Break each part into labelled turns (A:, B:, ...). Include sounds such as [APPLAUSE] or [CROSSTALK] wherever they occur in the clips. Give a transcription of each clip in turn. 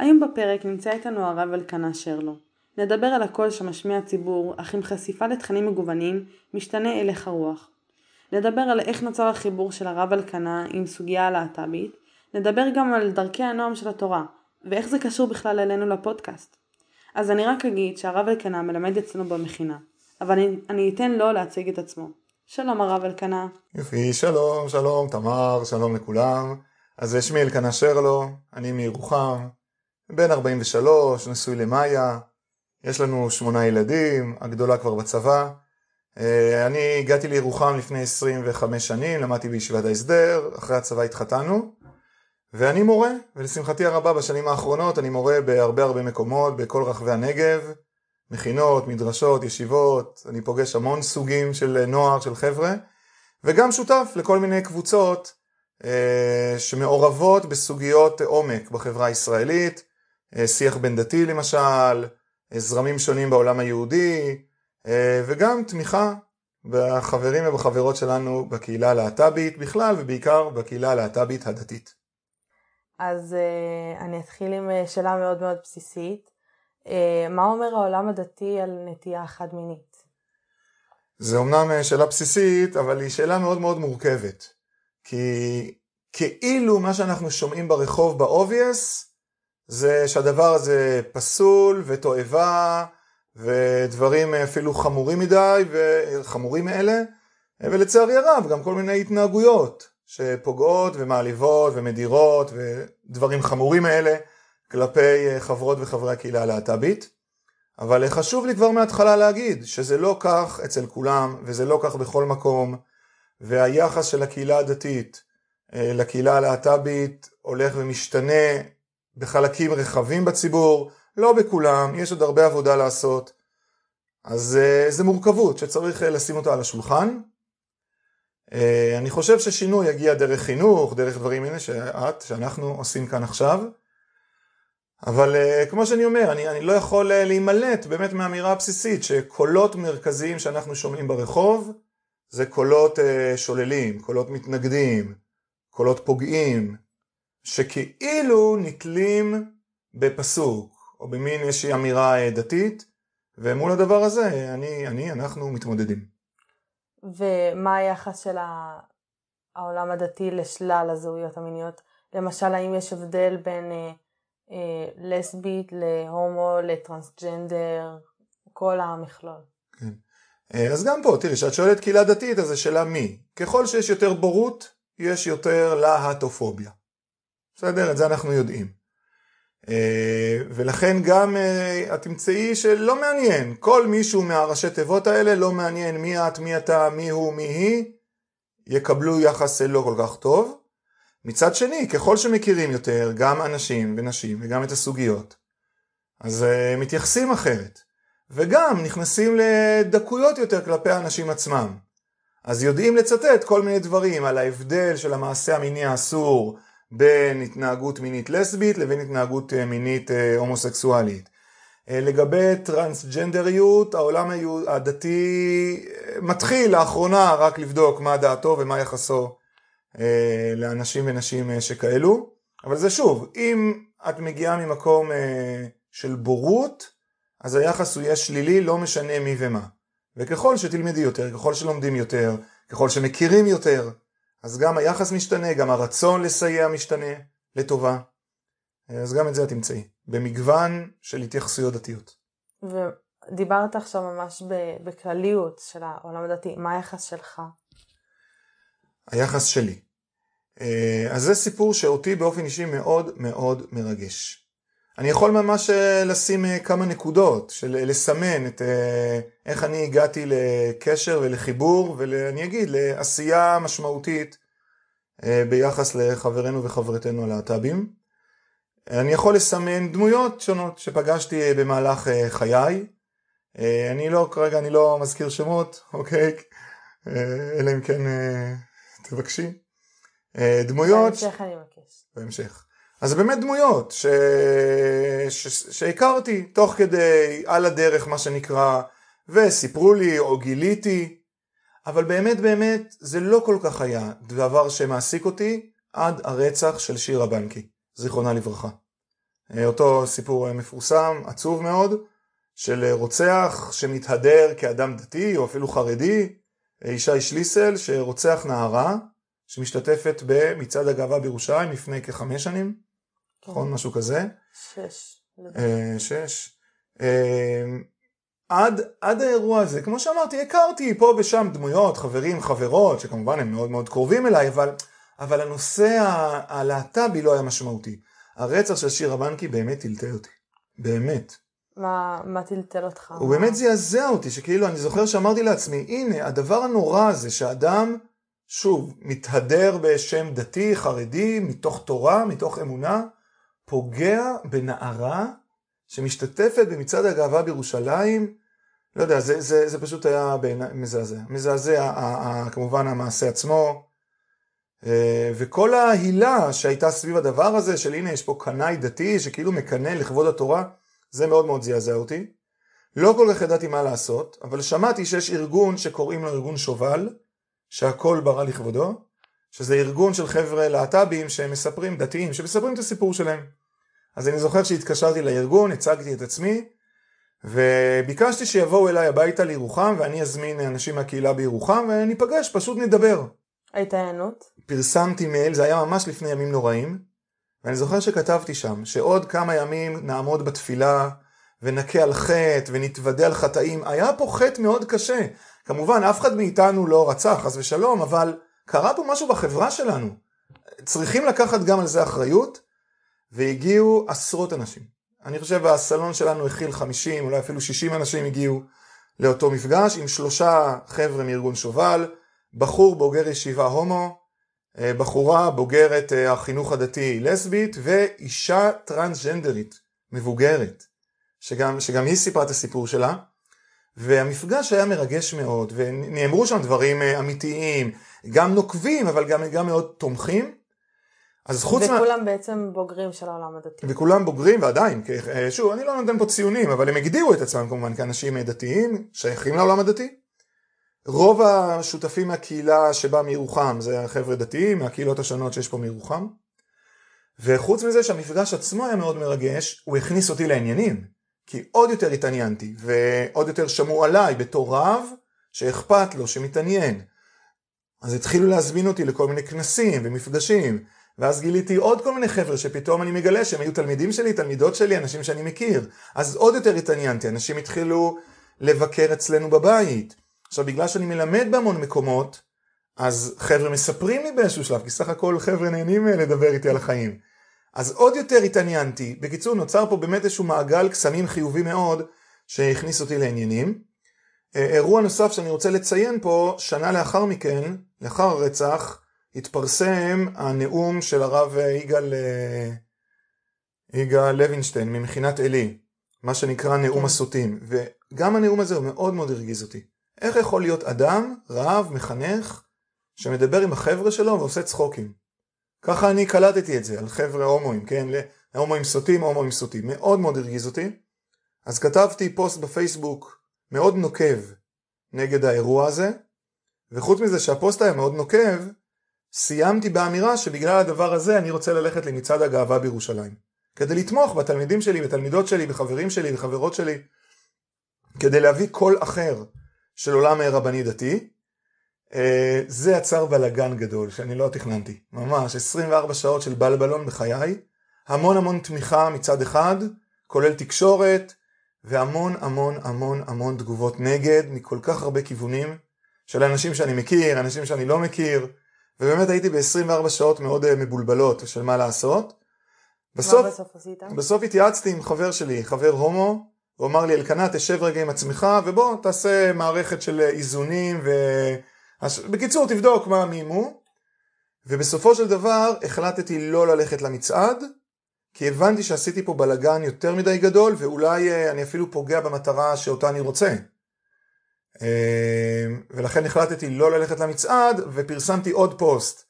A: היום בפרק נמצא איתנו הרב אלקנה שרלו. נדבר על הקול שמשמיע הציבור, אך עם חשיפה לתכנים מגוונים, משתנה הלך הרוח. נדבר על איך נוצר החיבור של הרב אלקנה עם סוגיה הלהט"בית, נדבר גם על דרכי הנועם של התורה, ואיך זה קשור בכלל אלינו לפודקאסט. אז אני רק אגיד שהרב אלקנה מלמד אצלנו במכינה, אבל אני, אני אתן לו להציג את עצמו. שלום הרב אלקנה.
B: יופי, שלום, שלום תמר, שלום לכולם. אז שמי אלקנה שרלו, אני מירוחם, בן 43, נשוי למאיה, יש לנו שמונה ילדים, הגדולה כבר בצבא. אה, אני הגעתי לירוחם לפני 25 שנים, למדתי בישיבת ההסדר, אחרי הצבא התחתנו, ואני מורה, ולשמחתי הרבה בשנים האחרונות אני מורה בהרבה הרבה מקומות, בכל רחבי הנגב, מכינות, מדרשות, ישיבות, אני פוגש המון סוגים של נוער, של חבר'ה, וגם שותף לכל מיני קבוצות אה, שמעורבות בסוגיות עומק בחברה הישראלית, שיח בין דתי למשל, אה, זרמים שונים בעולם היהודי, וגם תמיכה בחברים ובחברות שלנו בקהילה הלהט"בית בכלל, ובעיקר בקהילה הלהט"בית הדתית.
A: אז אני אתחיל עם שאלה מאוד מאוד בסיסית. מה אומר העולם הדתי על נטייה חד-מינית?
B: זה אומנם שאלה בסיסית, אבל היא שאלה מאוד מאוד מורכבת. כי כאילו מה שאנחנו שומעים ברחוב ב-obvious זה שהדבר הזה פסול ותועבה ודברים אפילו חמורים מדי וחמורים מאלה ולצערי הרב גם כל מיני התנהגויות שפוגעות ומעליבות ומדירות ודברים חמורים מאלה כלפי חברות וחברי הקהילה הלהט"בית. אבל חשוב לי כבר מההתחלה להגיד שזה לא כך אצל כולם וזה לא כך בכל מקום והיחס של הקהילה הדתית אה, לקהילה הלהט"בית הולך ומשתנה בחלקים רחבים בציבור, לא בכולם, יש עוד הרבה עבודה לעשות. אז אה, זה מורכבות שצריך אה, לשים אותה על השולחן. אני חושב ששינוי יגיע דרך חינוך, דרך דברים הנה שאת, שאנחנו עושים כאן עכשיו. אבל כמו שאני אומר, אני, אני לא יכול להימלט באמת מהאמירה הבסיסית שקולות מרכזיים שאנחנו שומעים ברחוב זה קולות שוללים, קולות מתנגדים, קולות פוגעים, שכאילו נתלים בפסוק, או במין איזושהי אמירה דתית, ומול הדבר הזה אני, אני, אנחנו מתמודדים.
A: ומה היחס של העולם הדתי לשלל הזהויות המיניות? למשל, האם יש הבדל בין אה, אה, לסבית להומו לטרנסג'נדר, כל המכלול?
B: כן. אה, אז גם פה, תראי, כשאת שואלת קהילה דתית, אז השאלה מי. ככל שיש יותר בורות, יש יותר להטופוביה. בסדר? את זה אנחנו יודעים. אה, ולכן גם אה, את תמצאי שלא מעניין, כל מישהו מהראשי תיבות האלה לא מעניין מי את, מי אתה, מי הוא, מי היא, יקבלו יחס לא כל כך טוב. מצד שני, ככל שמכירים יותר גם אנשים ונשים וגם את הסוגיות, אז אה, מתייחסים אחרת. וגם נכנסים לדקויות יותר כלפי האנשים עצמם. אז יודעים לצטט כל מיני דברים על ההבדל של המעשה המיני האסור בין התנהגות מינית לסבית לבין התנהגות אה, מינית אה, הומוסקסואלית. אה, לגבי טרנסג'נדריות, העולם הדתי מתחיל לאחרונה רק לבדוק מה דעתו ומה יחסו לאנשים ונשים שכאלו, אבל זה שוב, אם את מגיעה ממקום של בורות, אז היחס הוא יהיה שלילי, לא משנה מי ומה. וככל שתלמדי יותר, ככל שלומדים יותר, ככל שמכירים יותר, אז גם היחס משתנה, גם הרצון לסייע משתנה לטובה. אז גם את זה את תמצאי, במגוון של התייחסויות דתיות.
A: ודיברת עכשיו ממש בכלליות של העולם הדתי, מה היחס שלך?
B: היחס שלי. אה, אז זה סיפור שאותי באופן אישי מאוד מאוד מרגש. אני יכול ממש אה, לשים אה, כמה נקודות, של לסמן את איך אני הגעתי לקשר ולחיבור, ואני אגיד לעשייה משמעותית ביחס לחברינו וחברתנו הלהט"בים. אני יכול לסמן דמויות שונות שפגשתי במהלך חיי. אני לא, כרגע אני לא מזכיר שמות, [LAUGHS] אוקיי? אלא אם כן תבקשי. דמויות...
A: בהמשך אני מבקש.
B: בהמשך. אז זה באמת דמויות ש... ש... שהכרתי תוך כדי, על הדרך מה שנקרא, וסיפרו לי או גיליתי, אבל באמת באמת זה לא כל כך היה דבר שמעסיק אותי עד הרצח של שירה בנקי, זיכרונה לברכה. אה, אותו סיפור מפורסם, עצוב מאוד, של רוצח שמתהדר כאדם דתי או אפילו חרדי, ישי שליסל, שרוצח נערה שמשתתפת במצעד הגאווה בירושלים לפני כחמש שנים, כן. נכון? משהו כזה.
A: שש.
B: אה, שש. עד, עד האירוע הזה, כמו שאמרתי, הכרתי פה ושם דמויות, חברים, חברות, שכמובן הם מאוד מאוד קרובים אליי, אבל, אבל הנושא הלהט"בי לא היה משמעותי. הרצח של שירה בנקי באמת טלטל אותי. באמת.
A: מה, מה טלטל אותך?
B: הוא באמת זעזע אותי, שכאילו אני זוכר שאמרתי לעצמי, הנה הדבר הנורא הזה שאדם, שוב, מתהדר בשם דתי, חרדי, מתוך תורה, מתוך אמונה, פוגע בנערה שמשתתפת במצעד הגאווה בירושלים, לא יודע, זה, זה, זה פשוט היה בעיניי מזעזע. מזעזע, כמובן המעשה עצמו, אה, וכל ההילה שהייתה סביב הדבר הזה, של הנה יש פה קנאי דתי שכאילו מקנא לכבוד התורה, זה מאוד מאוד זעזע אותי. לא כל כך ידעתי מה לעשות, אבל שמעתי שיש ארגון שקוראים לו ארגון שובל, שהכל ברא לכבודו, שזה ארגון של חבר'ה להט"בים שהם מספרים, דתיים, שמספרים את הסיפור שלהם. אז אני זוכר שהתקשרתי לארגון, הצגתי את עצמי, וביקשתי שיבואו אליי הביתה לירוחם, ואני אזמין אנשים מהקהילה בירוחם, וניפגש, פשוט נדבר.
A: הייתה הענות?
B: פרסמתי מייל, זה היה ממש לפני ימים נוראים, ואני זוכר שכתבתי שם, שעוד כמה ימים נעמוד בתפילה, ונכה על חטא, ונתוודה על חטאים. היה פה חטא מאוד קשה. כמובן, אף אחד מאיתנו לא רצה, חס ושלום, אבל קרה פה משהו בחברה שלנו. צריכים לקחת גם על זה אחריות, והגיעו עשרות אנשים. אני חושב הסלון שלנו הכיל 50, אולי אפילו 60 אנשים הגיעו לאותו מפגש עם שלושה חבר'ה מארגון שובל, בחור בוגר ישיבה הומו, אה, בחורה בוגרת אה, החינוך הדתי לסבית ואישה טרנסג'נדרית מבוגרת, שגם, שגם היא סיפרה את הסיפור שלה. והמפגש היה מרגש מאוד, ונאמרו שם דברים אה, אמיתיים, גם נוקבים, אבל גם, גם מאוד תומכים.
A: אז חוץ וכולם מה... וכולם בעצם בוגרים של העולם הדתי.
B: וכולם בוגרים ועדיין, אה, שוב, אני לא נותן פה ציונים, אבל הם הגדירו את עצמם כמובן כאנשים דתיים, שייכים לעולם הדתי. רוב השותפים מהקהילה שבא מירוחם זה החבר'ה דתיים, מהקהילות השונות שיש פה מירוחם. וחוץ מזה שהמפגש עצמו היה מאוד מרגש, הוא הכניס אותי לעניינים. כי עוד יותר התעניינתי, ועוד יותר שמעו עליי בתור רב שאכפת לו, שמתעניין. אז התחילו להזמין אותי לכל מיני כנסים ומפגשים, ואז גיליתי עוד כל מיני חבר'ה שפתאום אני מגלה שהם היו תלמידים שלי, תלמידות שלי, אנשים שאני מכיר. אז עוד יותר התעניינתי, אנשים התחילו לבקר אצלנו בבית. עכשיו בגלל שאני מלמד בהמון מקומות, אז חבר'ה מספרים לי באיזשהו שלב, כי סך הכל חבר'ה נהנים לדבר איתי על החיים. אז עוד יותר התעניינתי. בקיצור, נוצר פה באמת איזשהו מעגל קסמים חיובי מאוד, שהכניס אותי לעניינים. אה, אירוע נוסף שאני רוצה לציין פה, שנה לאחר מכן, לאחר הרצח, התפרסם הנאום של הרב יגאל, אה, יגאל לוינשטיין ממכינת עלי, מה שנקרא נאום כן. הסוטים, וגם הנאום הזה הוא מאוד מאוד הרגיז אותי. איך יכול להיות אדם, רב, מחנך, שמדבר עם החבר'ה שלו ועושה צחוקים? ככה אני קלטתי את זה על חבר'ה הומואים, כן? הומואים סוטים, הומואים סוטים. מאוד מאוד הרגיז אותי. אז כתבתי פוסט בפייסבוק מאוד נוקב נגד האירוע הזה, וחוץ מזה שהפוסט היה מאוד נוקב, סיימתי באמירה שבגלל הדבר הזה אני רוצה ללכת למצעד הגאווה בירושלים. כדי לתמוך בתלמידים שלי, בתלמידות שלי, בחברים שלי, בחברות שלי, כדי להביא קול אחר של עולם רבני דתי. אה, זה יצר בלאגן גדול שאני לא תכננתי. ממש 24 שעות של בלבלון בחיי, המון המון תמיכה מצד אחד, כולל תקשורת, והמון המון המון המון תגובות נגד מכל כך הרבה כיוונים של אנשים שאני מכיר, אנשים שאני לא מכיר, ובאמת הייתי ב-24 שעות מאוד אה, מבולבלות של מה לעשות.
A: בסוף, מה בסוף עשית?
B: בסוף התייעצתי עם חבר שלי, חבר הומו, הוא אמר לי אלקנה תשב רגע עם עצמך ובוא תעשה מערכת של איזונים ו... בקיצור תבדוק מה המימו ובסופו של דבר החלטתי לא ללכת למצעד כי הבנתי שעשיתי פה בלגן יותר מדי גדול ואולי אה, אני אפילו פוגע במטרה שאותה אני רוצה. אמ, ולכן החלטתי לא ללכת למצעד ופרסמתי עוד פוסט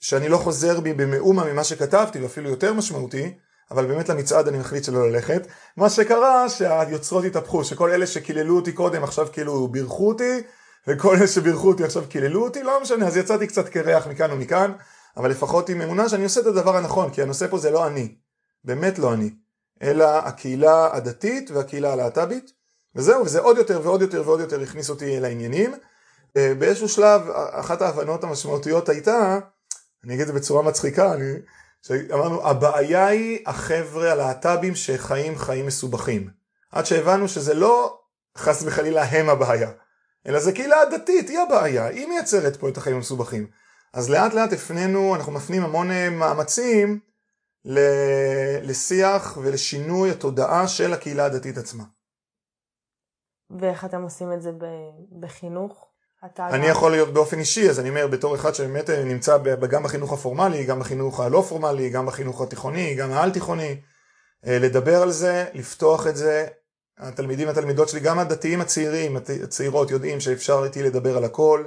B: שאני לא חוזר בי במאומה ממה שכתבתי ואפילו יותר משמעותי אבל באמת למצעד אני מחליט שלא ללכת. מה שקרה שהיוצרות התהפכו שכל אלה שקיללו אותי קודם עכשיו כאילו בירכו אותי וכל אלה שבירכו אותי עכשיו קיללו אותי לא משנה אז יצאתי קצת קרח מכאן ומכאן אבל לפחות עם אמונה שאני עושה את הדבר הנכון כי הנושא פה זה לא אני. באמת לא אני. אלא הקהילה הדתית והקהילה הלהט"בית, וזהו, וזה עוד יותר ועוד יותר ועוד יותר הכניס אותי לעניינים. אה, באיזשהו שלב, אחת ההבנות המשמעותיות הייתה, אני אגיד את זה בצורה מצחיקה, אני, שאמרנו, הבעיה היא החבר'ה הלהט"בים שחיים חיים מסובכים. עד שהבנו שזה לא חס וחלילה הם הבעיה, אלא זה קהילה הדתית, היא הבעיה, היא מייצרת פה את החיים המסובכים. אז לאט לאט הפנינו, אנחנו מפנים המון אה, מאמצים לשיח ולשינוי התודעה של הקהילה הדתית עצמה.
A: ואיך אתם עושים את זה בחינוך?
B: אני יכול להיות באופן אישי, אז אני אומר בתור אחד שבאמת אה, נמצא גם בחינוך הפורמלי, גם בחינוך הלא פורמלי, גם בחינוך התיכוני, גם העל תיכוני, אה, לדבר על זה, לפתוח את זה, התלמידים והתלמידות שלי, גם הדתיים הצעירים, הצעירות יודעים שאפשר איתי לדבר על הכל.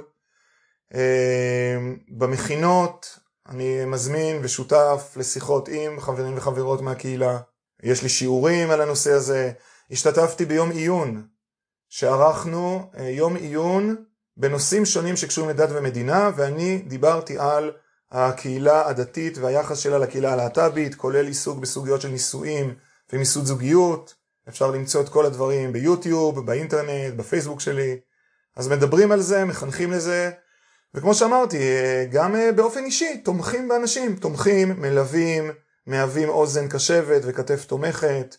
B: אה, במכינות אני מזמין ושותף לשיחות עם חברים וחברות מהקהילה. יש לי שיעורים על הנושא הזה. השתתפתי ביום עיון שערכנו, יום עיון בנושאים שונים שקשורים לדת ומדינה, ואני דיברתי על הקהילה הדתית והיחס שלה לקהילה הלהט"בית, כולל עיסוק בסוגיות של נישואים ומיסוד זוגיות, אפשר למצוא את כל הדברים ביוטיוב, באינטרנט, בפייסבוק שלי, אז מדברים על זה, מחנכים לזה, וכמו שאמרתי, גם באופן אישי, תומכים באנשים, תומכים, מלווים, מהווים אוזן קשבת וכתף תומכת,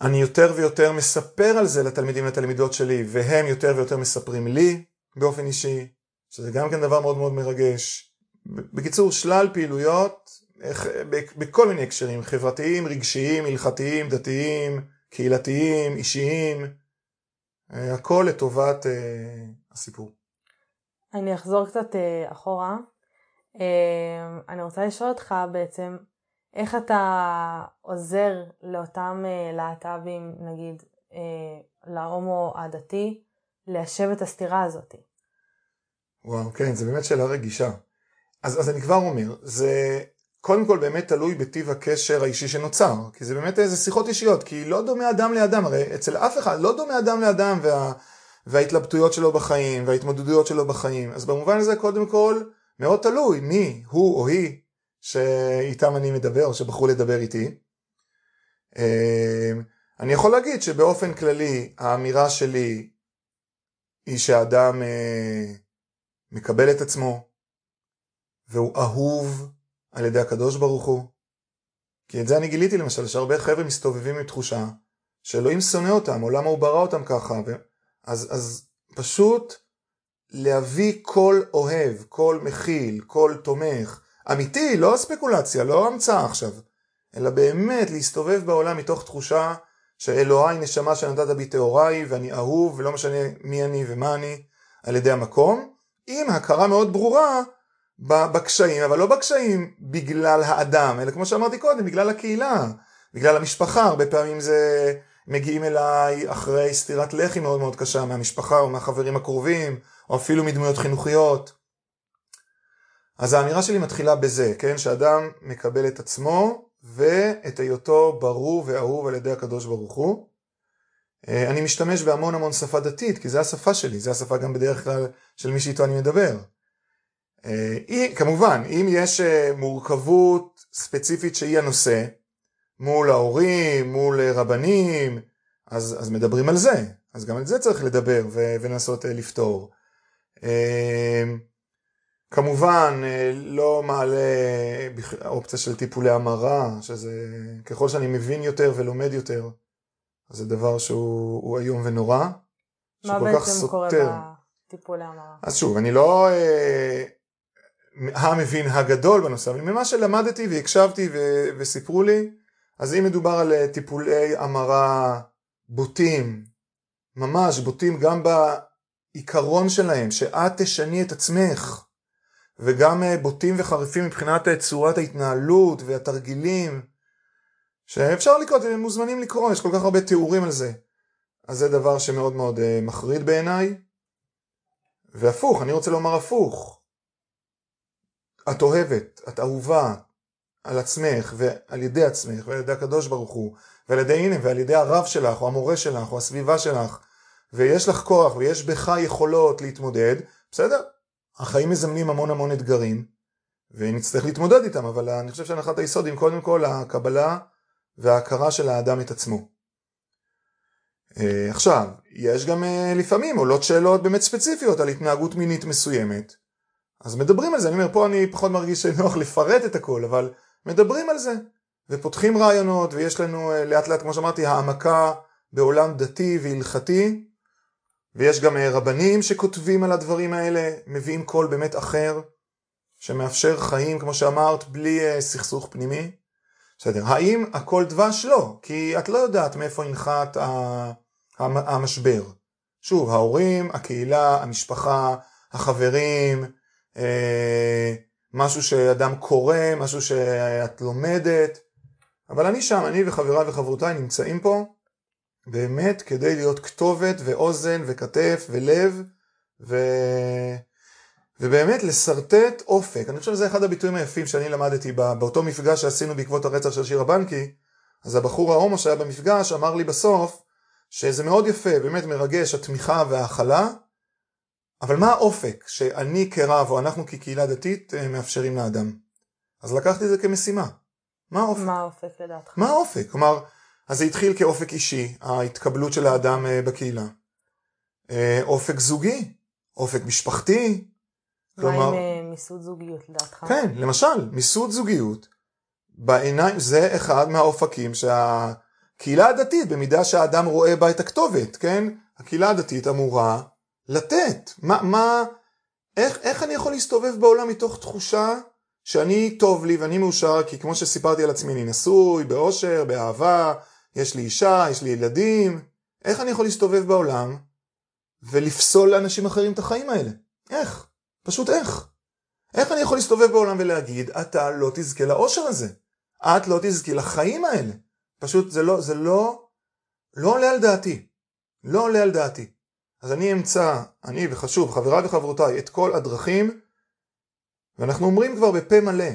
B: אני יותר ויותר מספר על זה לתלמידים ולתלמידות שלי, והם יותר ויותר מספרים לי באופן אישי, שזה גם כן דבר מאוד מאוד מרגש. בקיצור, שלל פעילויות בכל מיני הקשרים, חברתיים, רגשיים, הלכתיים, דתיים, קהילתיים, אישיים, אה, הכל לטובת uh, הסיפור.
A: אני אחזור קצת uh, אחורה. Uh, אני רוצה לשאול אותך בעצם, איך אתה עוזר לאותם אה, להט"בים, נגיד, אה, להומו הדתי, ליישב את הסתירה הזאת?
B: וואו, כן, זה באמת שאלה רגישה. אז, אז אני כבר אומר, זה קודם כל באמת תלוי בטיב הקשר האישי שנוצר, כי זה באמת איזה שיחות אישיות, כי לא דומה אדם לאדם, הרי אצל אף אחד לא דומה אדם לאדם וה, וההתלבטויות שלו בחיים וההתמודדויות שלו בחיים, אז במובן הזה קודם כל מאוד תלוי מי הוא או היא שאיתם אני מדבר, שבחרו לדבר איתי. אמ, אני יכול להגיד שבאופן כללי האמירה שלי היא שהאדם אה, מקבל את עצמו והוא אהוב על ידי הקדוש ברוך הוא. כי את זה אני גיליתי למשל, שהרבה חבר'ה מסתובבים עם תחושה שאלוהים שונא אותם, או למה הוא ברא אותם ככה. ו... אז, אז פשוט להביא קול אוהב, קול מכיל, קול תומך, אמיתי, לא ספקולציה, לא המצאה עכשיו, אלא באמת להסתובב בעולם מתוך תחושה שאלוהי נשמה שנתת בי טהוריי ואני אהוב ולא משנה מי אני ומה אני על ידי המקום, עם הכרה מאוד ברורה בקשיים, אבל לא בקשיים בגלל האדם, אלא כמו שאמרתי קודם, בגלל הקהילה, בגלל המשפחה, הרבה פעמים זה מגיעים אליי אחרי סטירת לחי מאוד מאוד קשה מהמשפחה או מהחברים הקרובים, או אפילו מדמויות חינוכיות. אז האמירה שלי מתחילה בזה, כן? שאדם מקבל את עצמו ואת היותו ברור ואהוב על ידי הקדוש ברוך הוא. אה, אני משתמש בהמון המון שפה דתית, כי זה השפה שלי, זה השפה גם בדרך כלל של מי שאיתו אני מדבר. אה, כמובן, אם יש אה, מורכבות ספציפית שהיא הנושא, מול ההורים, מול רבנים, אז, אז מדברים על זה, אז גם על זה צריך לדבר ולנסות לפתור. כמובן אה, לא מעלה אופציה של טיפולי המרה, שזה ככל שאני מבין יותר ולומד יותר, זה דבר שהוא איום ונורא.
A: מה בעצם קורה בטיפולי המרה?
B: אז שוב, אני לא אה, המבין הגדול בנושא, אבל ממה שלמדתי והקשבתי ו- וסיפרו לי, אז אם מדובר על אה, טיפולי המרה בוטים, ממש בוטים גם בעיקרון שלהם, שאת תשני את עצמך. וגם אה, בוטים וחריפים מבחינת אה, צורת ההתנהלות והתרגילים שאפשר לקרוא, אתם מוזמנים לקרוא, יש כל כך הרבה תיאורים על זה. אז זה דבר שמאוד מאוד אה, מחריד בעיניי. והפוך, אני רוצה לומר הפוך. את אוהבת, את אהובה על עצמך ועל ידי עצמך ועל ידי הקדוש ברוך הוא ועל ידי הנה ועל ידי הרב שלך או המורה שלך או הסביבה שלך ויש לך כוח ויש בך יכולות להתמודד, בסדר, החיים מזמנים המון המון אתגרים ונצטרך להתמודד איתם, אבל אני חושב שהנחת היסוד היא קודם כל הקבלה וההכרה של האדם את עצמו. אה, עכשיו, יש גם אה, לפעמים עולות שאלות באמת ספציפיות על התנהגות מינית מסוימת. אז מדברים על זה, אני אומר, פה אני פחות מרגיש שנוח לפרט את הכל, אבל מדברים על זה, ופותחים רעיונות, ויש לנו אה, לאט לאט, כמו שאמרתי, העמקה בעולם דתי והלכתי, ויש גם רבנים שכותבים על הדברים האלה, מביאים קול באמת אחר, שמאפשר חיים, כמו שאמרת, בלי סכסוך פנימי. בסדר, האם הכל דבש? לא, כי את לא יודעת מאיפה ינחת המשבר. שוב, ההורים, הקהילה, המשפחה, החברים, אה, משהו שאדם קורא, משהו שאת לומדת, אבל אני שם, אני וחבריי וחברותיי נמצאים פה באמת כדי להיות כתובת ואוזן וכתף ולב ו... ובאמת לשרטט אופק. אני חושב שזה אחד הביטויים היפים שאני למדתי באותו מפגש שעשינו בעקבות הרצח של שירה בנקי. אז הבחור ההומו שהיה במפגש אמר לי בסוף שזה מאוד יפה, באמת מרגש, התמיכה וההכלה, אבל מה האופק שאני כרב או אנחנו כקהילה דתית אה, מאפשרים לאדם? אז לקחתי את זה כמשימה. מה האופק?
A: מה האופק לדעתך?
B: מה האופק? כלומר, אז זה התחיל כאופק אישי, ההתקבלות של האדם אה, בקהילה. אה, אופק זוגי, אופק משפחתי,
A: כלומר... מה עם מיסוד זוגיות לדעתך?
B: כן, למשל, מיסוד זוגיות, בעיניים, זה אחד מהאופקים שהקהילה הדתית, במידה שהאדם רואה בה את הכתובת, כן? הקהילה הדתית אמורה לתת. מה, מה, איך, איך אני יכול להסתובב בעולם מתוך תחושה שאני טוב לי ואני מאושר, כי כמו שסיפרתי על עצמי, אני נשוי, באושר, באהבה, יש לי אישה, יש לי ילדים, איך אני יכול להסתובב בעולם ולפסול לאנשים אחרים את החיים האלה? איך? פשוט איך? איך אני יכול להסתובב בעולם ולהגיד, אתה לא תזכה לאושר הזה, את לא תזכי לחיים האלה. פשוט זה לא, זה לא, לא עולה על דעתי. לא עולה על דעתי. אז אני אמצא, אני וחשוב, חבריי וחברותיי, את כל הדרכים, ואנחנו אומרים כבר בפה מלא,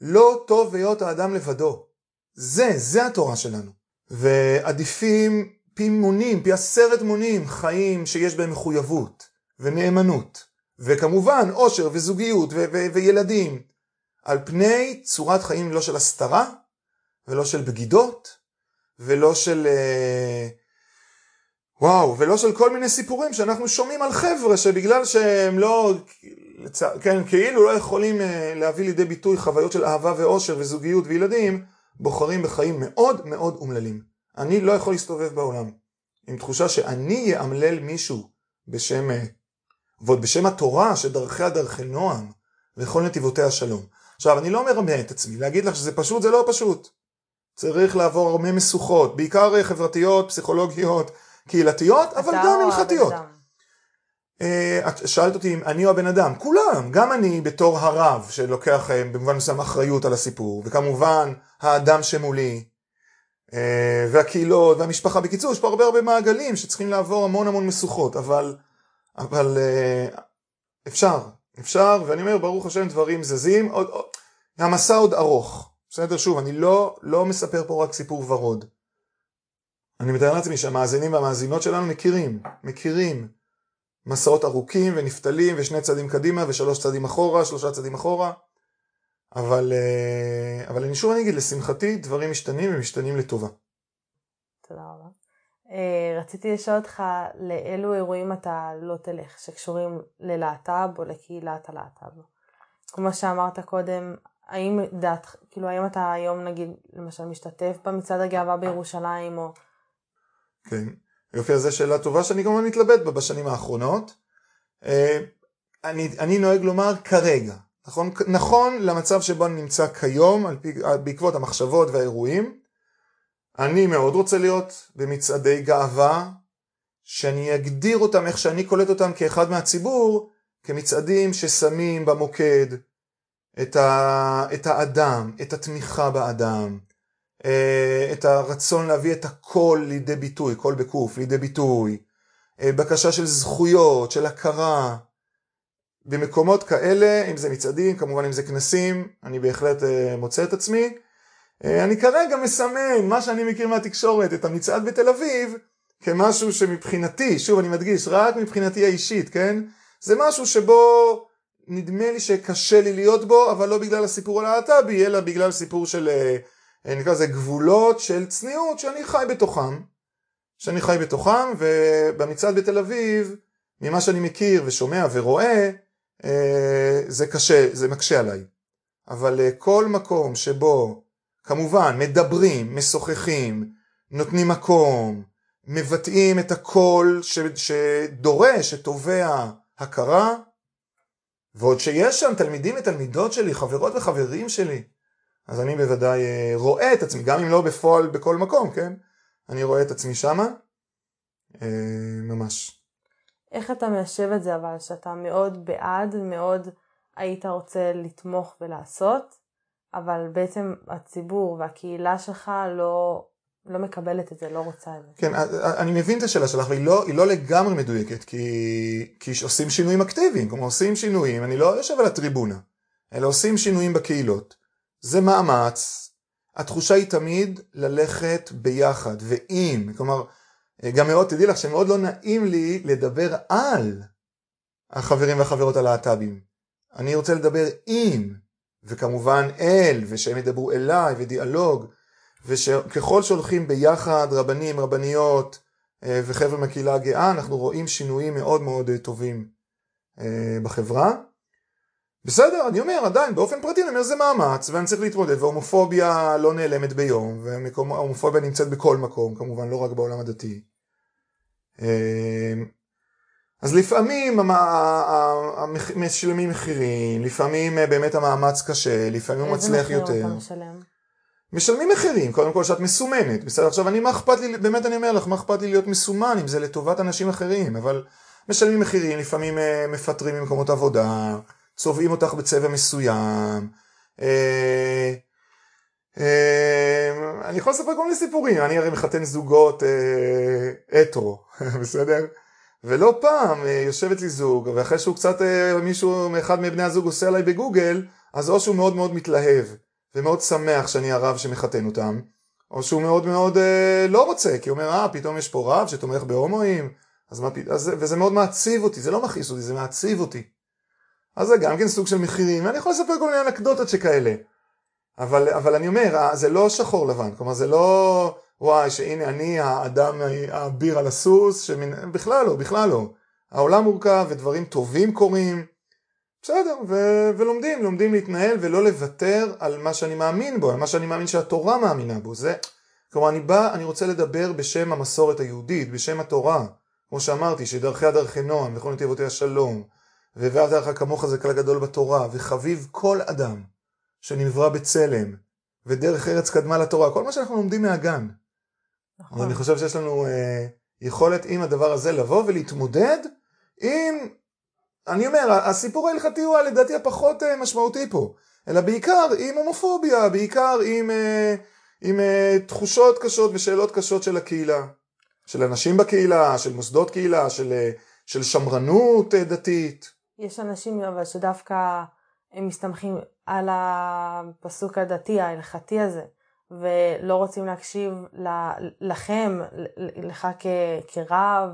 B: לא טוב היות האדם לבדו. זה, זה התורה שלנו. ועדיפים פי מונים, פי עשרת מונים, חיים שיש בהם מחויבות ונאמנות. וכמובן אושר וזוגיות ו- ו- וילדים, על פני צורת חיים לא של הסתרה, ולא של בגידות, ולא של... אה, וואו, ולא של כל מיני סיפורים שאנחנו שומעים על חבר'ה שבגלל שהם לא, כן, כאילו לא יכולים אה, להביא לידי ביטוי חוויות של אהבה ואושר וזוגיות וילדים, בוחרים בחיים מאוד מאוד אומללים. אני לא יכול להסתובב בעולם עם תחושה שאני יאמלל מישהו בשם אה, ועוד בשם התורה שדרכיה דרכי נועם וכל נתיבותיה שלום. עכשיו אני לא מרמה את עצמי, להגיד לך שזה פשוט זה לא פשוט. צריך לעבור הרבה משוכות, בעיקר חברתיות, פסיכולוגיות, קהילתיות, אבל גם הלכתיות. אה, את שאלת אותי אם אני או הבן אדם, כולם, גם אני בתור הרב שלוקח אה, במובן מסוים אחריות על הסיפור, וכמובן האדם שמולי, אה, והקהילות והמשפחה, בקיצור יש פה הרבה הרבה מעגלים שצריכים לעבור המון המון משוכות, אבל אבל אפשר, אפשר, ואני אומר ברוך השם דברים זזים, עוד, עוד, המסע עוד ארוך, בסדר? שוב, אני לא, לא מספר פה רק סיפור ורוד. אני מתאר לעצמי שהמאזינים והמאזינות שלנו מכירים, מכירים מסעות ארוכים ונפתלים ושני צעדים קדימה ושלוש צעדים אחורה, שלושה צעדים אחורה, אבל, uh, אבל אני שוב אני אגיד, לשמחתי דברים משתנים ומשתנים לטובה.
A: תודה רבה. אה, רציתי לשאול אותך לאילו אירועים אתה לא תלך, שקשורים ללהט"ב או לקהילת הלהט"ב. כמו שאמרת קודם, האם דעת, כאילו האם אתה היום נגיד למשל משתתף במצעד הגאווה בירושלים או...
B: כן, יופי, אז זו שאלה טובה שאני כמובן מתלבט בה בשנים האחרונות. אה, אני, אני נוהג לומר כרגע, נכון? נכון למצב שבו אני נמצא כיום, על פי, בעקבות המחשבות והאירועים, אני מאוד רוצה להיות במצעדי גאווה, שאני אגדיר אותם איך שאני קולט אותם כאחד מהציבור, כמצעדים ששמים במוקד את, ה, את האדם, את התמיכה באדם, אה, את הרצון להביא את הכל לידי ביטוי, קול בקוף, לידי ביטוי, אה, בקשה של זכויות, של הכרה. במקומות כאלה, אם זה מצעדים, כמובן אם זה כנסים, אני בהחלט אה, מוצא את עצמי. אה, אני כרגע מסמן מה שאני מכיר מהתקשורת, את המצעד בתל אביב, כמשהו שמבחינתי, שוב אני מדגיש, רק מבחינתי האישית, כן? זה משהו שבו נדמה לי שקשה לי להיות בו, אבל לא בגלל הסיפור הלהט"בי, אלא בגלל סיפור של אה, נקרא לזה גבולות של צניעות שאני חי בתוכם, שאני חי בתוכם, ובמצעד בתל אביב, ממה שאני מכיר ושומע ורואה, אה, זה קשה, זה מקשה עליי. אבל אה, כל מקום שבו כמובן מדברים, משוחחים, נותנים מקום, מבטאים את הקול שדורש, שתובע הכרה, ועוד שיש שם תלמידים ותלמידות שלי, חברות וחברים שלי, אז אני בוודאי אה, רואה את עצמי, גם אם לא בפועל בכל מקום, כן? אני רואה את עצמי שמה, ממש.
A: איך אתה מיישב את זה אבל, שאתה מאוד בעד, מאוד היית רוצה לתמוך ולעשות, אבל בעצם הציבור והקהילה שלך לא, לא מקבלת את זה, לא רוצה את זה.
B: כן, אני מבין את השאלה שלך, והיא לא, לא לגמרי מדויקת, כי, כי עושים שינויים אקטיביים, כלומר עושים שינויים, אני לא יושב על הטריבונה, אלא עושים שינויים בקהילות. זה מאמץ, התחושה היא תמיד ללכת ביחד, ואם, כלומר, גם מאוד, תדעי לך שמאוד לא נעים לי לדבר על החברים והחברות הלהט"בים. אני רוצה לדבר עם, וכמובן אל, ושהם ידברו אליי, ודיאלוג, וככל שהולכים ביחד רבנים, רבניות אה, וחבר'ה מהקהילה הגאה, אנחנו רואים שינויים מאוד מאוד אה, טובים אה, בחברה. בסדר, אני אומר עדיין, באופן פרטי אני אומר זה מאמץ, ואני צריך להתמודד, והומופוביה לא נעלמת ביום, וההומופוביה נמצאת בכל מקום, כמובן לא רק בעולם הדתי. אז לפעמים משלמים מחירים, לפעמים אה, באמת המאמץ קשה, לפעמים הוא מצליח יותר. איזה מחיר אתה משלם? משלמים מחירים, קודם כל שאת מסומנת, בסדר? עכשיו אני, מה אכפת לי, באמת אני אומר לך, מה אכפת לי להיות מסומן אם זה לטובת אנשים אחרים, אבל משלמים מחירים, לפעמים אה, מפטרים ממקומות עבודה, צובעים אותך בצבע מסוים, אה, אני יכול לספר כל מיני סיפורים, אני הרי מחתן זוגות אתרו, [LAUGHS] בסדר? ולא פעם אה, יושב אצלי זוג, ואחרי שהוא קצת, אה, מישהו, אחד מבני הזוג עושה עליי בגוגל, אז או שהוא מאוד מאוד מתלהב, ומאוד שמח שאני הרב שמחתן אותם, או שהוא מאוד מאוד אה, לא רוצה, כי הוא אומר, אה, פתאום יש פה רב שתומך בהומואים, אז מה פתאום, וזה מאוד מעציב אותי, זה לא מכעיס אותי, זה מעציב אותי. אז זה גם כן סוג של מחירים, ואני יכול לספר כל מיני אנקדוטות שכאלה. אבל, אבל אני אומר, זה לא שחור לבן, כלומר זה לא... וואי, שהנה אני האדם האביר על הסוס, שמנ... בכלל לא, בכלל לא. העולם מורכב ודברים טובים קורים, בסדר, ו- ולומדים, לומדים להתנהל ולא לוותר על מה שאני מאמין בו, על מה שאני מאמין שהתורה מאמינה בו. זה, כלומר, אני בא, אני רוצה לדבר בשם המסורת היהודית, בשם התורה. כמו שאמרתי, שדרכיה דרכי נועם, וכל נתיבותי השלום, ואהבת לך כמוך זה כלל גדול בתורה, וחביב כל אדם שנברא בצלם, ודרך ארץ קדמה לתורה, כל מה שאנחנו לומדים מהגן. נכון. אז אני חושב שיש לנו אה, יכולת עם הדבר הזה לבוא ולהתמודד עם, אני אומר, הסיפור ההלכתי הוא לדעתי הפחות אה, משמעותי פה, אלא בעיקר עם הומופוביה, בעיקר עם, אה, עם אה, תחושות קשות ושאלות קשות של הקהילה, של אנשים בקהילה, של מוסדות קהילה, של, אה, של שמרנות אה, דתית.
A: יש אנשים אבל שדווקא הם מסתמכים על הפסוק הדתי ההלכתי הזה. ולא רוצים להקשיב לכם, לך כרב,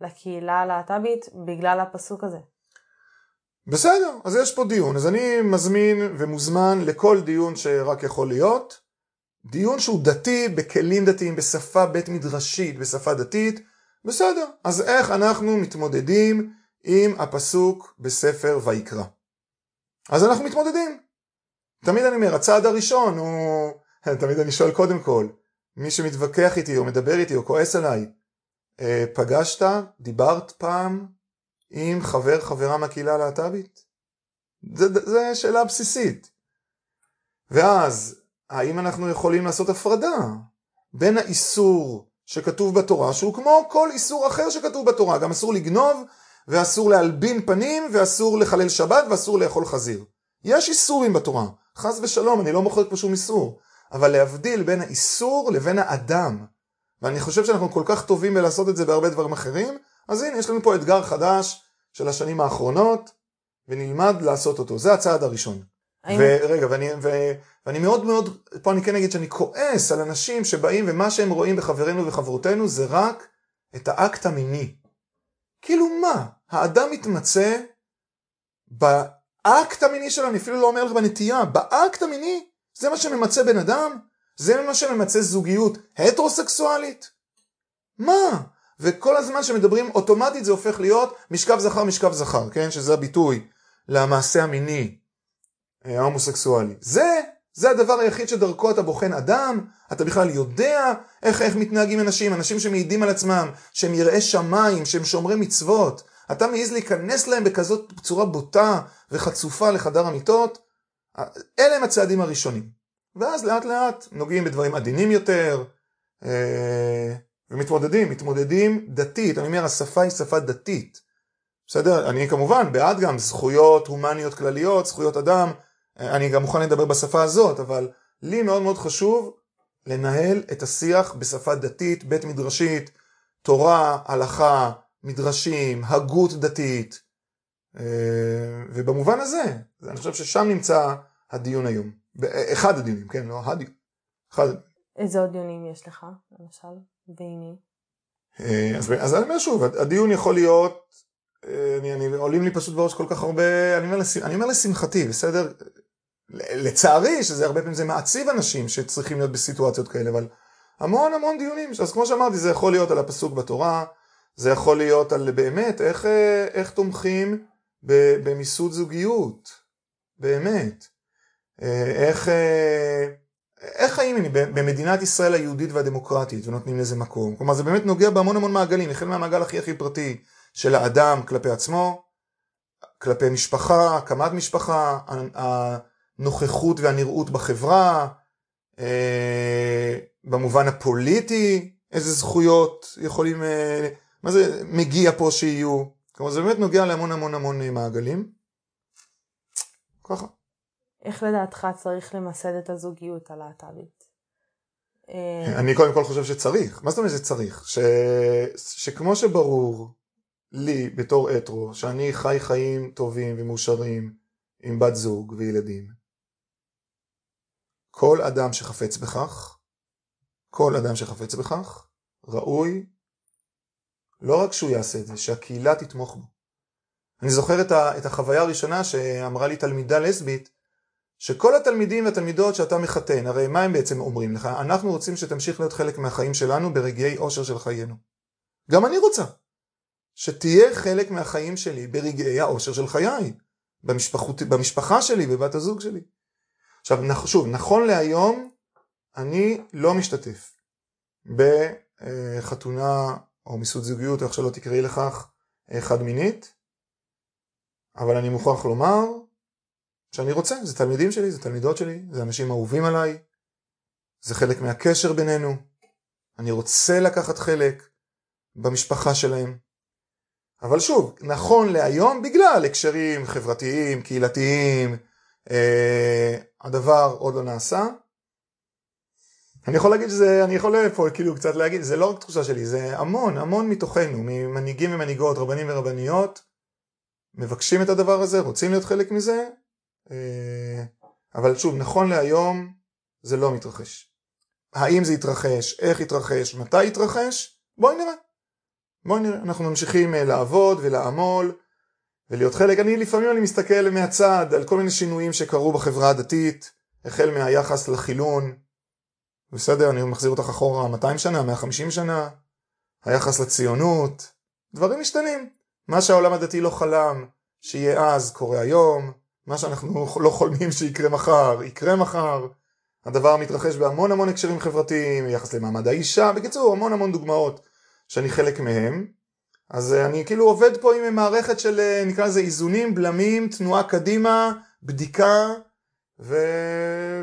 A: לקהילה הלהט"בית, בגלל הפסוק הזה.
B: בסדר, אז יש פה דיון. אז אני מזמין ומוזמן לכל דיון שרק יכול להיות. דיון שהוא דתי, בכלים דתיים, בשפה בית מדרשית, בשפה דתית. בסדר, אז איך אנחנו מתמודדים עם הפסוק בספר ויקרא? אז אנחנו מתמודדים. תמיד אני אומר, הצעד הראשון הוא [LAUGHS] תמיד אני שואל קודם כל, מי שמתווכח איתי או מדבר איתי או כועס עליי, אה, פגשת, דיברת פעם עם חבר, חברה מהקהילה הלהט"בית? זו שאלה בסיסית. ואז, האם אנחנו יכולים לעשות הפרדה בין האיסור שכתוב בתורה, שהוא כמו כל איסור אחר שכתוב בתורה, גם אסור לגנוב, ואסור להלבין פנים, ואסור לחלל שבת, ואסור לאכול חזיר. יש איסורים בתורה, חס ושלום, אני לא מוחק פה שום איסור. אבל להבדיל בין האיסור לבין האדם. ואני חושב שאנחנו כל כך טובים בלעשות את זה בהרבה דברים אחרים, אז הנה יש לנו פה אתגר חדש של השנים האחרונות, ונלמד לעשות אותו. זה הצעד הראשון. ורגע, ואני, ו, ואני מאוד מאוד, פה אני כן אגיד שאני כועס על אנשים שבאים ומה שהם רואים בחברינו וחברותינו זה רק את האקט המיני. כאילו מה? האדם מתמצא באקט המיני שלו, אני אפילו לא אומר לך בנטייה, באקט המיני זה מה שממצה בן אדם? זה מה שממצה זוגיות הטרוסקסואלית? מה? וכל הזמן שמדברים אוטומטית זה הופך להיות משכב זכר משכב זכר, כן? שזה הביטוי למעשה המיני אה, ההומוסקסואלי. זה, זה הדבר היחיד שדרכו אתה בוחן אדם, אתה בכלל יודע איך, איך מתנהגים אנשים, אנשים שמעידים על עצמם, שהם יראי שמיים, שהם שומרי מצוות. אתה מעז להיכנס להם בכזאת צורה בוטה וחצופה לחדר המיטות? אלה הם הצעדים הראשונים. ואז לאט לאט נוגעים בדברים עדינים יותר, אה, ומתמודדים, מתמודדים דתית, אני אומר השפה היא שפה דתית, בסדר? אני כמובן בעד גם זכויות הומניות כלליות, זכויות אדם, אני גם מוכן לדבר בשפה הזאת, אבל לי מאוד מאוד חשוב לנהל את השיח בשפה דתית, בית מדרשית, תורה, הלכה, מדרשים, הגות דתית, אה, ובמובן הזה, אני חושב ששם נמצא הדיון היום. אחד הדיונים, כן, לא הדיון. אחד.
A: איזה עוד דיונים יש לך, למשל? והנה.
B: אה, אז, אז אני אומר שוב, הדיון יכול להיות, אה, אני, אני, עולים לי פשוט בראש כל כך הרבה, אני אומר, לש, אני אומר לשמחתי, בסדר? לצערי, שזה הרבה פעמים זה מעציב אנשים שצריכים להיות בסיטואציות כאלה, אבל המון המון דיונים, אז כמו שאמרתי, זה יכול להיות על הפסוק בתורה, זה יכול להיות על באמת איך, אה, איך תומכים במיסוד זוגיות, באמת. איך... איך חיים במדינת ישראל היהודית והדמוקרטית ונותנים לזה מקום? כלומר זה באמת נוגע בהמון המון מעגלים, החל מהמעגל הכי הכי פרטי של האדם כלפי עצמו, כלפי משפחה, הקמת משפחה, הנוכחות והנראות בחברה, אה, במובן הפוליטי, איזה זכויות יכולים, אה, מה זה מגיע פה שיהיו, כלומר זה באמת נוגע להמון המון המון מעגלים. ככה.
A: איך לדעתך צריך למסד את הזוגיות הלהט"בית?
B: אה, אני קודם כל חושב שצריך. מה זאת אומרת שצריך? ש... שכמו שברור לי בתור אתרו שאני חי חיים טובים ומאושרים עם בת זוג וילדים, כל אדם שחפץ בכך, כל אדם שחפץ בכך, ראוי לא רק שהוא יעשה את זה, שהקהילה תתמוך בו. אני זוכר את החוויה הראשונה שאמרה לי תלמידה לסבית שכל התלמידים והתלמידות שאתה מחתן, הרי מה הם בעצם אומרים לך? אנחנו רוצים שתמשיך להיות חלק מהחיים שלנו ברגעי אושר של חיינו. גם אני רוצה. שתהיה חלק מהחיים שלי ברגעי האושר של חיי. במשפחות, במשפחה שלי, בבת הזוג שלי. עכשיו, שוב, נכון להיום, אני לא משתתף בחתונה או מיסוד זוגיות, או איך שלא תקראי לכך, חד מינית, אבל אני מוכרח לומר שאני רוצה, זה תלמידים שלי, זה תלמידות שלי, זה אנשים אהובים עליי, זה חלק מהקשר בינינו, אני רוצה לקחת חלק במשפחה שלהם. אבל שוב, נכון להיום, בגלל הקשרים חברתיים, קהילתיים, אה, הדבר עוד לא נעשה. אני יכול להגיד שזה, אני יכול פה כאילו קצת להגיד, זה לא רק תחושה שלי, זה המון, המון מתוכנו, ממנהיגים ומנהיגות, רבנים ורבניות, מבקשים את הדבר הזה, רוצים להיות חלק מזה, אה, אבל שוב, נכון להיום זה לא מתרחש. האם זה יתרחש, איך יתרחש, מתי יתרחש, בואי נראה. בואי נראה, אנחנו ממשיכים אה, לעבוד ולעמול ולהיות חלק. אני לפעמים אני מסתכל מהצד על כל מיני שינויים שקרו בחברה הדתית, החל מהיחס לחילון, בסדר, אני מחזיר אותך אחורה 200 שנה, 150 שנה, היחס לציונות, דברים משתנים. מה שהעולם הדתי לא חלם שיהיה אז קורה היום, מה שאנחנו [LAUGHS] לא חולמים שיקרה מחר, יקרה מחר. הדבר מתרחש בהמון המון הקשרים חברתיים, יחס למעמד האישה, בקיצור המון המון דוגמאות שאני חלק מהם. אז אה, אני כאילו עובד פה עם מערכת של אה, נקרא לזה איזונים, בלמים, תנועה קדימה, בדיקה, ו...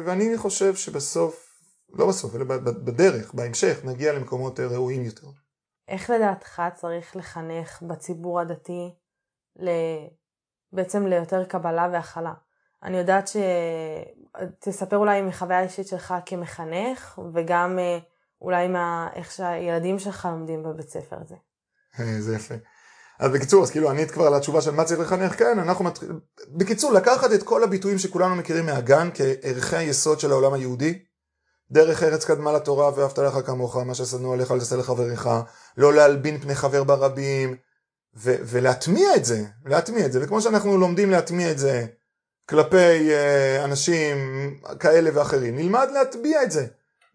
B: ואני חושב שבסוף, לא בסוף, אלא בדרך, בהמשך, נגיע למקומות אה, ראויים יותר.
A: איך לדעתך צריך לחנך בציבור הדתי בעצם ליותר קבלה והכלה. אני יודעת ש... תספר אולי מחוויה אישית שלך כמחנך, וגם אה, אולי מה... איך שהילדים שלך לומדים בבית ספר הזה.
B: אה, זה יפה. אז בקיצור, אז כאילו ענית כבר על התשובה של מה צריך לחנך, כן, אנחנו מתחילים, בקיצור, לקחת את כל הביטויים שכולנו מכירים מהגן כערכי היסוד של העולם היהודי, דרך ארץ קדמה לתורה ואהבת לך כמוך, מה ששנוא עליך אל תעשה לחבריך, לא להלבין פני חבר ברבים, ו- ולהטמיע את זה, להטמיע את זה, וכמו שאנחנו לומדים להטמיע את זה כלפי uh, אנשים כאלה ואחרים, נלמד להטביע את זה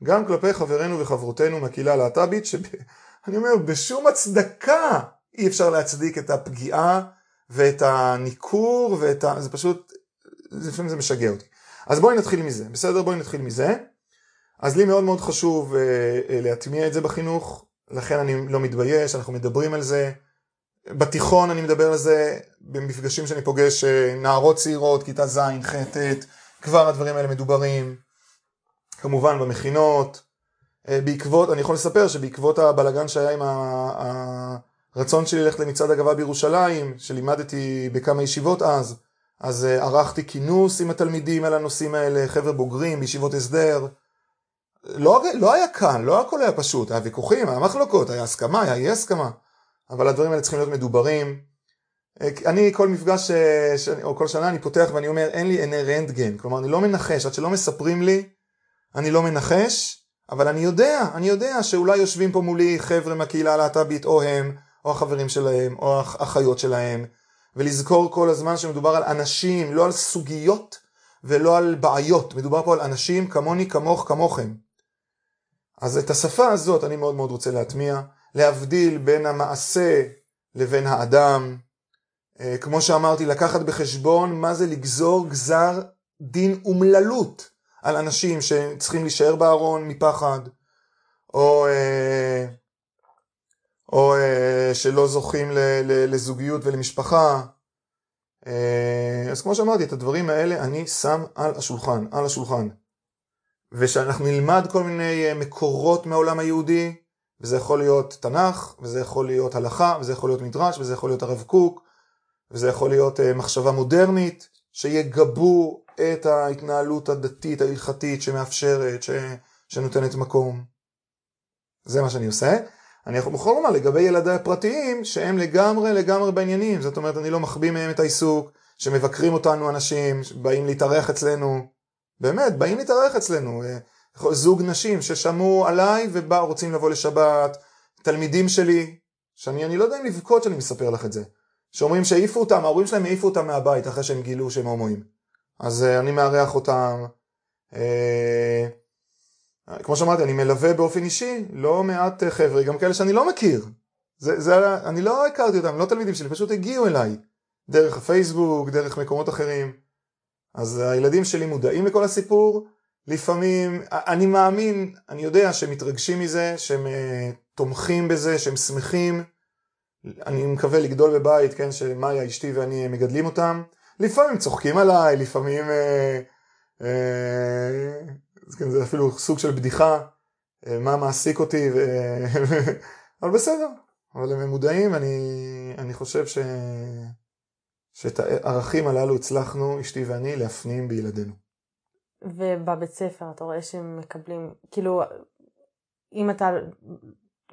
B: גם כלפי חברינו וחברותינו מהקהילה הלהט"בית, שאני אומר, בשום הצדקה אי אפשר להצדיק את הפגיעה ואת הניכור ואת ה... זה פשוט, לפעמים זה משגע אותי. אז בואי נתחיל מזה, בסדר? בואי נתחיל מזה. אז לי מאוד מאוד חשוב uh, uh, להטמיע את זה בחינוך, לכן אני לא מתבייש, אנחנו מדברים על זה. בתיכון אני מדבר על זה, במפגשים שאני פוגש uh, נערות צעירות, כיתה ז', ח', ט', כבר הדברים האלה מדוברים. כמובן במכינות. בעקבות, אני יכול לספר שבעקבות הבלגן שהיה עם הרצון שלי ללכת למצעד הגאווה בירושלים, שלימדתי בכמה ישיבות אז, אז ערכתי כינוס עם התלמידים על הנושאים האלה, חבר'ה בוגרים בישיבות הסדר. לא, לא היה קל, לא הכל היה פשוט, היה ויכוחים, היה מחלוקות, היה הסכמה, היה אי הסכמה, אבל הדברים האלה צריכים להיות מדוברים. אה, אני כל מפגש אה, או כל שנה אני פותח ואני אומר אין לי עיני רנטגן, כלומר אני לא מנחש, עד שלא מספרים לי אני לא מנחש, אבל אני יודע, אני יודע שאולי יושבים פה מולי חבר'ה מהקהילה הלהט"בית או הם, או החברים שלהם, או האחיות שלהם, ולזכור כל הזמן שמדובר על אנשים, לא על סוגיות ולא על בעיות, מדובר פה על אנשים כמוני, כמוך, כמוכם. אז את השפה הזאת אני מאוד מאוד רוצה להטמיע, להבדיל בין המעשה לבין האדם. אה, כמו שאמרתי, לקחת בחשבון מה זה לגזור גזר דין אומללות על אנשים שצריכים להישאר בארון מפחד, או, אה, או אה, שלא זוכים לזוגיות ולמשפחה. אז כמו שאמרתי, את הדברים האלה אני שם על השולחן, על השולחן. ושאנחנו נלמד כל מיני אה, מקורות מהעולם היהודי, וזה יכול להיות תנ"ך, וזה יכול להיות הלכה, וזה יכול להיות מדרש, וזה יכול להיות הרב קוק, וזה יכול להיות אה, מחשבה מודרנית, שיגבו את ההתנהלות הדתית ההלכתית שמאפשרת, ש... שנותנת מקום. זה מה שאני עושה. אני יכול לומר לגבי ילדיי הפרטיים, שהם לגמרי לגמרי בעניינים, זאת אומרת אני לא מחביא מהם את העיסוק, שמבקרים אותנו אנשים, שבאים להתארח אצלנו, באמת, באים להתארח אצלנו, אה, זוג נשים ששמעו עליי ובאו רוצים לבוא לשבת, תלמידים שלי, שאני לא יודע אם לבכות שאני מספר לך את זה, שאומרים שהעיפו אותם, ההורים שלהם העיפו אותם מהבית אחרי שהם גילו שהם הומואים. אז uh, אני מארח אותם. Uh, כמו שאמרתי, אני מלווה באופן אישי לא מעט חבר'ה, גם כאלה שאני לא מכיר. זה, זה, אני לא הכרתי אותם, לא תלמידים שלי, פשוט הגיעו אליי. דרך הפייסבוק, דרך מקומות אחרים. אז הילדים שלי מודעים לכל הסיפור, לפעמים, אני מאמין, אני יודע שהם מתרגשים מזה, שהם uh, תומכים בזה, שהם שמחים. אני מקווה לגדול בבית, כן, שמאיה אשתי ואני מגדלים אותם. לפעמים צוחקים עליי, לפעמים... Uh, uh, כן, זה אפילו סוג של בדיחה, uh, מה מעסיק אותי, ו... [LAUGHS] אבל בסדר, אבל הם מודעים, אני, אני חושב ש... שאת הערכים הללו הצלחנו, אשתי ואני, להפנים בילדינו.
A: ובבית ספר אתה רואה שהם מקבלים, כאילו, אם אתה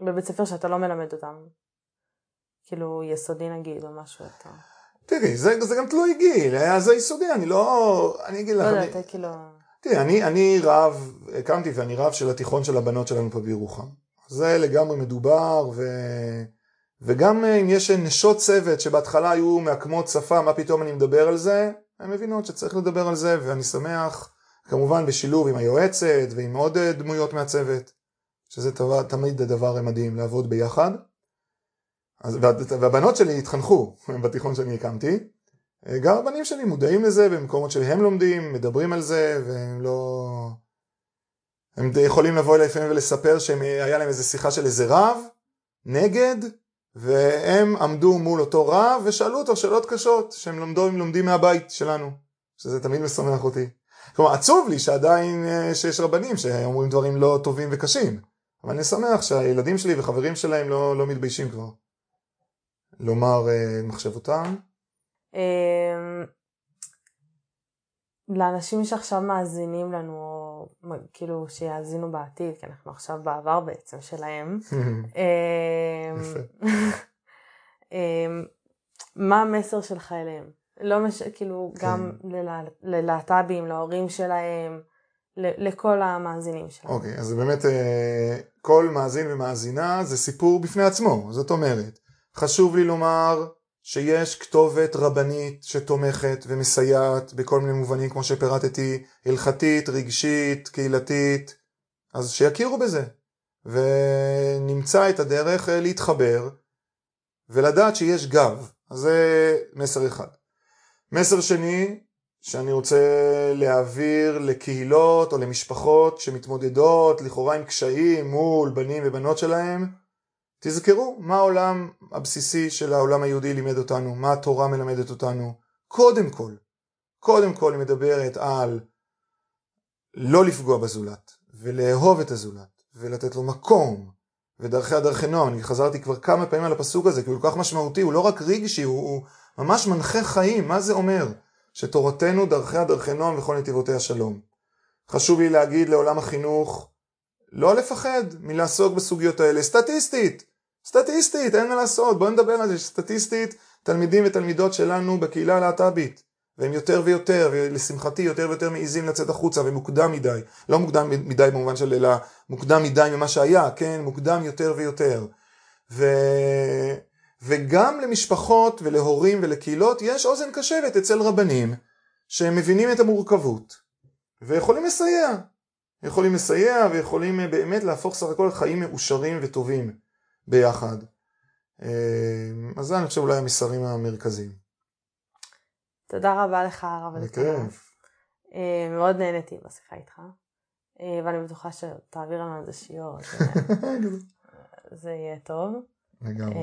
A: בבית ספר שאתה לא מלמד אותם, כאילו יסודי נגיד או משהו, אתה...
B: תראי, זה, זה גם תלוי גיל, זה יסודי, אני לא... אני אגיד לך...
A: לא יודעת, אני... כאילו...
B: תראי, אני, אני רב, הקמתי ואני רב של התיכון של הבנות שלנו פה בירוחם. זה לגמרי מדובר, ו... וגם אה, אם יש נשות צוות שבהתחלה היו מעקמות שפה, מה פתאום אני מדבר על זה, הן מבינות שצריך לדבר על זה, ואני שמח, כמובן בשילוב עם היועצת ועם עוד אה, דמויות מהצוות, שזה תמיד דבר מדהים לעבוד ביחד. אז, והבנות שלי התחנכו [LAUGHS] בתיכון שאני הקמתי, אה, גם הבנים שלי מודעים לזה במקומות שהם לומדים, מדברים על זה, והם לא... הם יכולים לבוא אליי לפעמים ולספר שהיה להם איזה שיחה של איזה רב, נגד, והם עמדו מול אותו רב ושאלו אותו שאלות קשות שהם לומדים, לומדים מהבית שלנו, שזה תמיד משמח אותי. כלומר, עצוב לי שעדיין אה, שיש רבנים שאומרים דברים לא טובים וקשים, אבל אני שמח שהילדים שלי וחברים שלהם לא, לא מתביישים כבר לומר אה, מחשבותם. אמ,
A: לאנשים שעכשיו מאזינים לנו, או כאילו שיאזינו בעתיד, כי אנחנו עכשיו בעבר בעצם שלהם. [LAUGHS] אמ, [LAUGHS] אמ, מה המסר שלך אליהם? לא מש... כאילו כן. גם ללהט"בים, להורים שלהם, לכל המאזינים שלהם.
B: אוקיי, okay, אז באמת אה, כל מאזין ומאזינה זה סיפור בפני עצמו, זאת אומרת, חשוב לי לומר שיש כתובת רבנית שתומכת ומסייעת בכל מיני מובנים כמו שפירטתי, הלכתית, רגשית, קהילתית, אז שיכירו בזה, ונמצא את הדרך להתחבר, ולדעת שיש גב. אז זה מסר אחד. מסר שני, שאני רוצה להעביר לקהילות או למשפחות שמתמודדות לכאורה עם קשיים מול בנים ובנות שלהם, תזכרו מה העולם הבסיסי של העולם היהודי לימד אותנו, מה התורה מלמדת אותנו. קודם כל, קודם כל היא מדברת על לא לפגוע בזולת, ולאהוב את הזולת, ולתת לו מקום, ודרכי הדרכי נועם. אני חזרתי כבר כמה פעמים על הפסוק הזה, כי הוא כל כך משמעותי, הוא לא רק רגשי, הוא, הוא ממש מנחה חיים, מה זה אומר? שתורתנו דרכי נועם וכל נתיבותיה שלום. חשוב לי להגיד לעולם החינוך, לא לפחד מלעסוק בסוגיות האלה, סטטיסטית, סטטיסטית, אין מה לעשות, בואו נדבר על זה, סטטיסטית, תלמידים ותלמידות שלנו בקהילה הלהט"בית, והם יותר ויותר, ולשמחתי יותר ויותר מעיזים לצאת החוצה, ומוקדם מדי, לא מוקדם מדי במובן של אלא מוקדם מדי ממה שהיה, כן, מוקדם יותר ויותר. ו... וגם למשפחות ולהורים ולקהילות יש אוזן קשבת אצל רבנים שהם מבינים את המורכבות ויכולים לסייע. יכולים לסייע ויכולים באמת להפוך סך הכל חיים מאושרים וטובים ביחד. אה, אז זה אני חושב אולי המסרים המרכזיים.
A: תודה רבה לך הרב
B: בכיף.
A: אה, מאוד נהניתי בשיחה איתך ואני בטוחה שתעביר לנו איזה שיעור. [LAUGHS] זה יהיה טוב.
B: לגמרי.